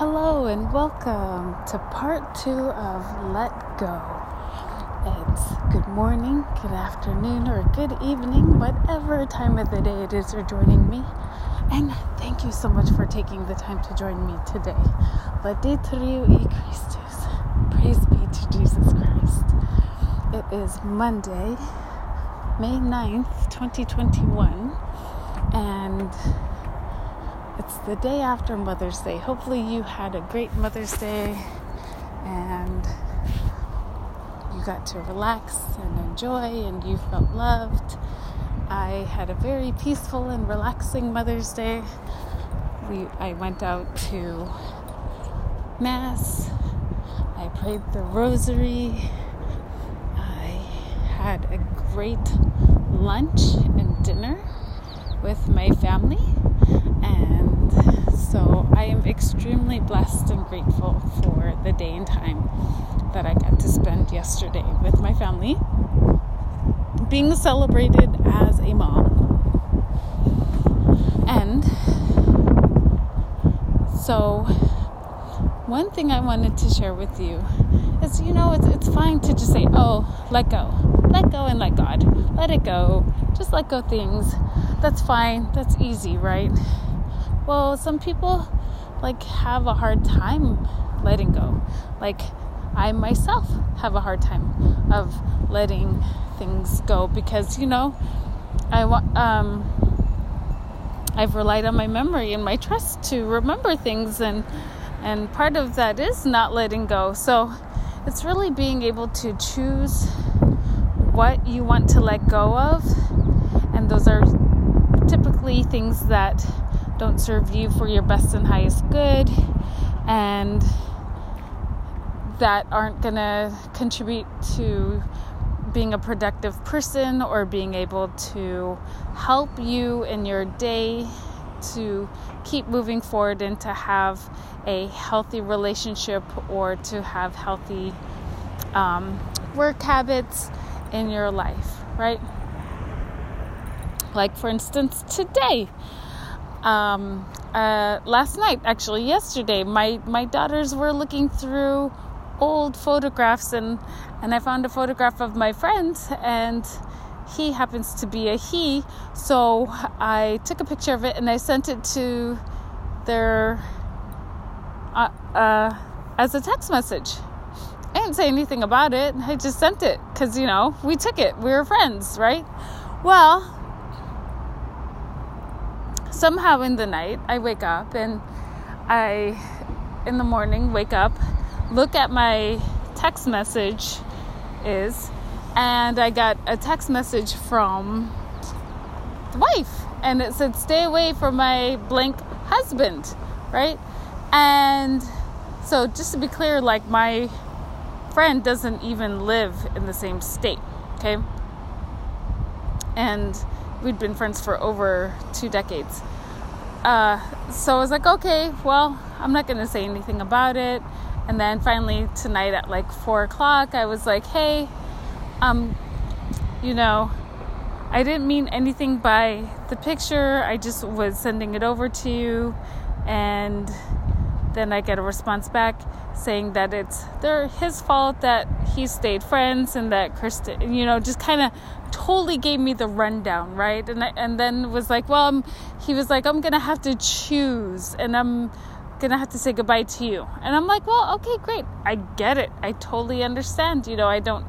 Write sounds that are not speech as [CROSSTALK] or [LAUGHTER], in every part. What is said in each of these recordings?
Hello and welcome to part two of Let Go. It's good morning, good afternoon, or good evening, whatever time of the day it is you're joining me. And thank you so much for taking the time to join me today. Laudate e Christus. Praise be to Jesus Christ. It is Monday, May 9th, 2021, and it's the day after Mother's Day. Hopefully, you had a great Mother's Day and you got to relax and enjoy and you felt loved. I had a very peaceful and relaxing Mother's Day. We, I went out to Mass, I prayed the Rosary, I had a great lunch and dinner with my family so I am extremely blessed and grateful for the day and time that I got to spend yesterday with my family, being celebrated as a mom. And so, one thing I wanted to share with you is you know, it's, it's fine to just say, oh, let go. Let go and let God. Let it go. Just let go things. That's fine. That's easy, right? Well, some people like have a hard time letting go. Like I myself have a hard time of letting things go because you know I um I've relied on my memory and my trust to remember things and and part of that is not letting go. So it's really being able to choose what you want to let go of and those are typically things that don't serve you for your best and highest good and that aren't going to contribute to being a productive person or being able to help you in your day to keep moving forward and to have a healthy relationship or to have healthy um, work habits in your life, right? Like, for instance, today um, uh, last night, actually yesterday, my my daughters were looking through old photographs and and I found a photograph of my friend and he happens to be a he, so I took a picture of it and I sent it to their uh, uh, as a text message. I didn't say anything about it. I just sent it because you know we took it. We were friends, right? Well, somehow in the night, I wake up and I, in the morning, wake up, look at my text message is, and I got a text message from the wife, and it said, "Stay away from my blank husband," right? And so, just to be clear, like my friend doesn't even live in the same state, okay? And we'd been friends for over two decades. Uh, so I was like, okay, well, I'm not to say anything about it. And then finally tonight at like four o'clock, I was like, hey, um, you know, I didn't mean anything by the picture. I just was sending it over to you. And then I get a response back saying that it's their his fault that he stayed friends and that Kristen, you know, just kind of totally gave me the rundown, right? And I, and then was like, well, I'm, he was like, I'm gonna have to choose, and I'm gonna have to say goodbye to you. And I'm like, well, okay, great, I get it, I totally understand. You know, I don't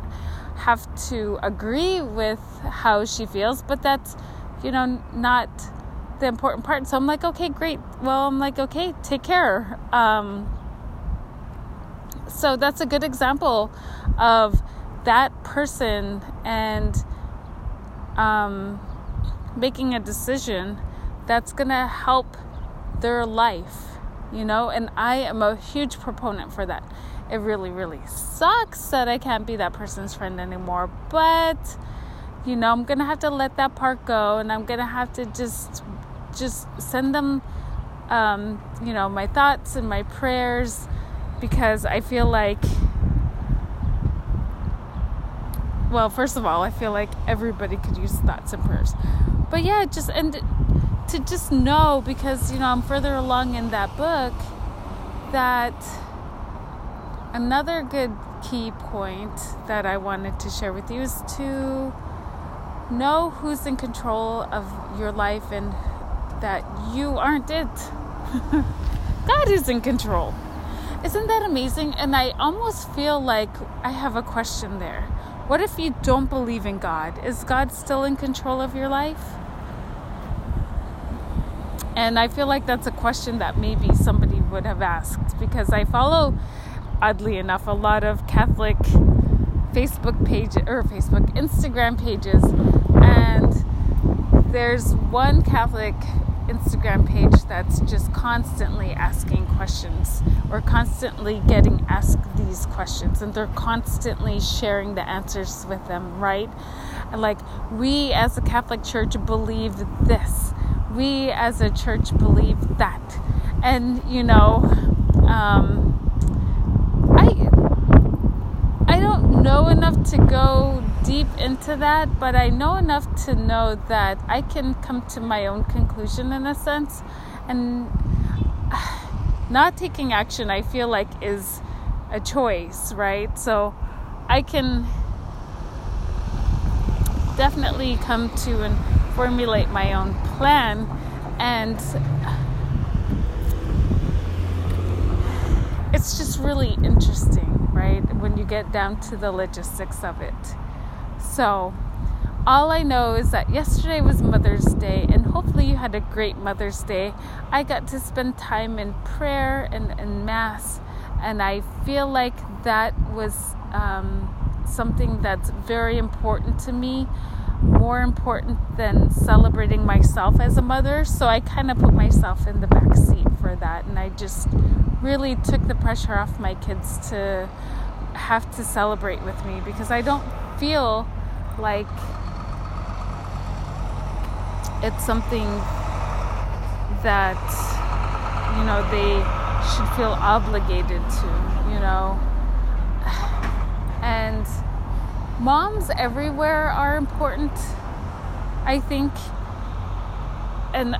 have to agree with how she feels, but that's, you know, not the important part. So I'm like, okay, great. Well, I'm like, okay, take care. Um, so that's a good example of that person and um, making a decision that's going to help their life, you know? And I am a huge proponent for that. It really, really sucks that I can't be that person's friend anymore, but you know, I'm going to have to let that part go and I'm going to have to just just send them um, you know, my thoughts and my prayers because I feel like well, first of all, I feel like everybody could use thoughts and prayers. But yeah, just and to just know because you know I'm further along in that book that another good key point that I wanted to share with you is to know who's in control of your life and that you aren't it. [LAUGHS] God is in control. Isn't that amazing? And I almost feel like I have a question there. What if you don't believe in God? Is God still in control of your life? And I feel like that's a question that maybe somebody would have asked because I follow, oddly enough, a lot of Catholic Facebook page or Facebook Instagram pages, and there's one Catholic Instagram page that's just constantly asking questions or constantly getting asked these questions, and they're constantly sharing the answers with them, right? Like, we as a Catholic Church believe this, we as a church believe that, and you know, um, I I don't know enough to go deep into that, but I know enough to know that I can come to my own conclusion in a sense. And [SIGHS] not taking action, I feel like, is a choice, right? So I can definitely come to and formulate my own plan and [SIGHS] it's just really interesting, right? When you get down to the logistics of it. So, all I know is that yesterday was Mother's Day, and hopefully, you had a great Mother's Day. I got to spend time in prayer and, and Mass, and I feel like that was um, something that's very important to me, more important than celebrating myself as a mother. So, I kind of put myself in the back seat for that, and I just really took the pressure off my kids to have to celebrate with me because I don't feel like it's something that you know they should feel obligated to you know? And moms everywhere are important i think. And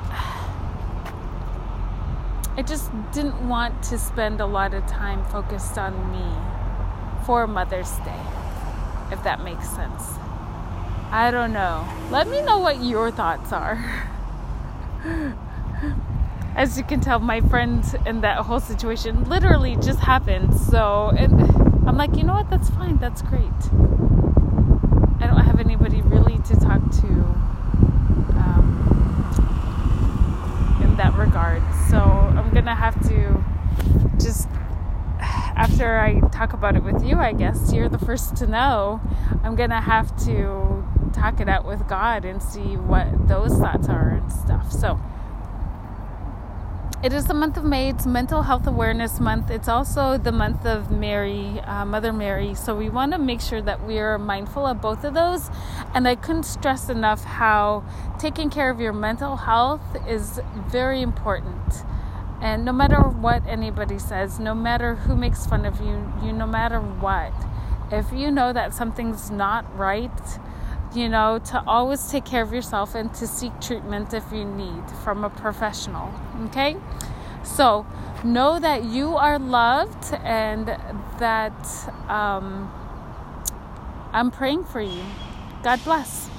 i just didn't want to spend a lot of time focused on me for mother's day if that makes sense I don't know. Let me know what your thoughts are. As you can tell, my friend and that whole situation literally just happened. So I'm like, you know what? That's fine. That's great. I don't have anybody really to talk to um, in that regard. So I'm going to have to just after I talk about it with you, I guess you're the first to know. I'm gonna have to talk it out with God and see what those thoughts are and stuff. So, it is the month of May. It's Mental Health Awareness Month. It's also the month of Mary, uh, Mother Mary. So we want to make sure that we are mindful of both of those. And I couldn't stress enough how taking care of your mental health is very important. And no matter what anybody says, no matter who makes fun of you, you no matter what, if you know that something's not right, you know, to always take care of yourself and to seek treatment if you need from a professional. Okay? So know that you are loved and that um, I'm praying for you. God bless.